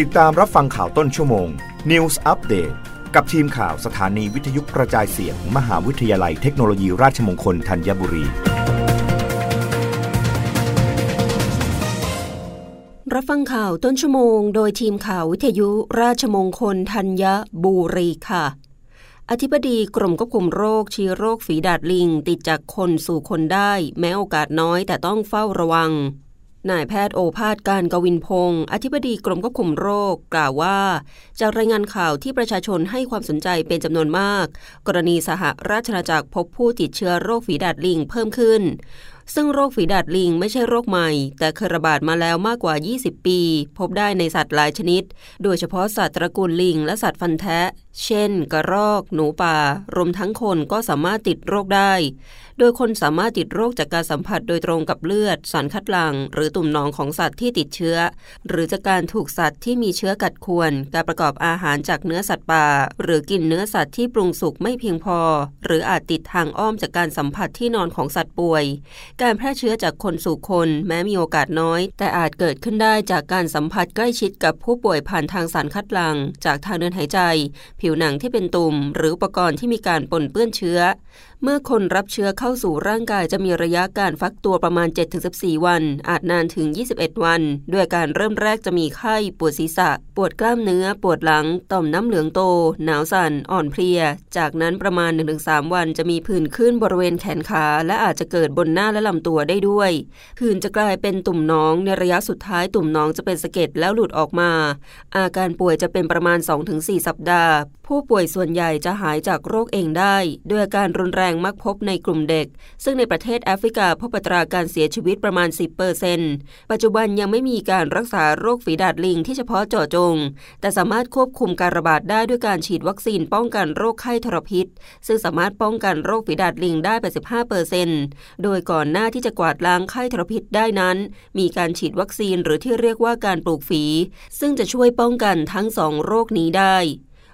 ติดตามรับฟังข่าวต้นชั่วโมง News Update กับทีมข่าวสถานีวิทยุกระจายเสียงมหาวิทยาลัยเทคโนโลยีราชมงคลธัญบุรี รับฟังข่าวต้นชั่วโมง โดยทีมข่าววิทยุราชมงคลธัญบุรีค่ะ อธิบดีกรมควบคุมโรคชี้โรคฝีดาดลิง ติดจากคนสู่คนได้ แม้โอกาสน้อยแต่ต้องเฝ้าระวัง นายแพทย์โอภาสการกวินพงศ์อธิบดีกรมควบคุมโรค กล่าวว่า จากรายงานข่าวที่ประชาชนให้ความสนใจเป็นจำนวนมาก กรณีสหราชอาณาจักรพบผู้ติดเชื้อโรคฝีดาดลิงเพิ่มขึ้น ซึ่งโรคฝีดาดลิงไม่ใช่โรคใหม่ แต่เคยระบาดมาแล้วมากกว่า 20 ปี พบได้ในสัตว์หลายชนิด โดยเฉพาะสัตว์ตระกูลลิงและสัตว์ฟันแทะเช่น กระรอก หนูป่ารวมทั้งคนก็สามารถติดโรคได้ โดยคนสามารถติดโรคจากการสัมผัสโดยตรงกับเลือด สารคัดหลั่งหรือตุ่มหนองของสัตว์ที่ติดเชื้อ หรือจากการถูกสัตว์ที่มีเชื้อกัดข่วน การประกอบอาหารจากเนื้อสัตว์ป่า หรือกินเนื้อสัตว์ที่ปรุงสุกไม่เพียงพอ หรืออาจติดทางอ้อมจากการสัมผัสที่นอนของสัตว์ป่วย การแพร่เชื้อจากคนสู่คน แม้มีโอกาสน้อย แต่อาจเกิดขึ้นได้จากการสัมผัสใกล้ชิดกับผู้ป่วยผ่านทางสารคัดหลั่งจากทางเดินหายใจผิวหนังที่เป็นตุ่ม หรืออุปกรณ์ที่มีการปนเปื้อนเชื้อ เมื่อคนรับเชื้อเข้าสู่ร่างกายจะมีระยะการฟักตัวประมาณ 7-14 วัน อาจนานถึง 21 วัน ด้วยการเริ่มแรกจะมีไข้ปวดศีรษะ ปวดกล้ามเนื้อ ปวดหลัง ต่อมน้ำเหลืองโต หนาวสั่น อ่อนเพลีย จากนั้นประมาณ 1-3 วันจะมีผื่นขึ้นบริเวณแขนขา และอาจจะเกิดบนหน้าและลำตัวได้ด้วย ผื่นจะกลายเป็นตุ่มน้องในระยะสุดท้ายตุ่มน้องจะเป็นสะเก็ดแล้วหลุดออกมา อาการป่วยจะเป็นประมาณ 2-4 สัปดาห์ผู้ป่วยส่วนใหญ่จะหายจากโรคเองได้ ด้วยอาการรุนแรงมักพบในกลุ่มเด็ก ซึ่งในประเทศแอฟริกาพบอัตราการเสียชีวิตประมาณ 10%ปัจจุบันยังไม่มีการรักษาโรคฝีดาดลิงที่เฉพาะเจาะจง แต่สามารถควบคุมการระบาดได้ด้วยการฉีดวัคซีนป้องกันโรคไข้ทรพิษ ซึ่งสามารถป้องกันโรคฝีดาดลิงได้85%โดยก่อนหน้าที่จะกวาดล้างไข้ทรพิษได้นั้น มีการฉีดวัคซีนหรือที่เรียกว่าการปลูกฝี ซึ่งจะช่วยป้องกันทั้งสองโรคนี้ได้